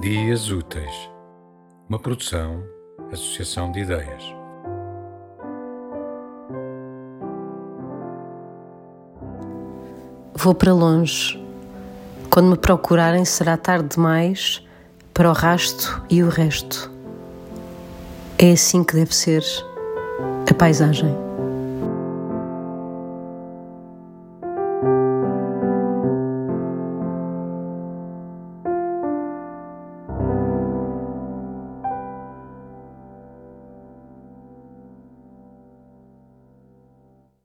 Dias Úteis, uma produção, associação de ideias. Vou para longe. Quando me procurarem, será tarde demais para o rasto e o resto. É assim que deve ser a paisagem.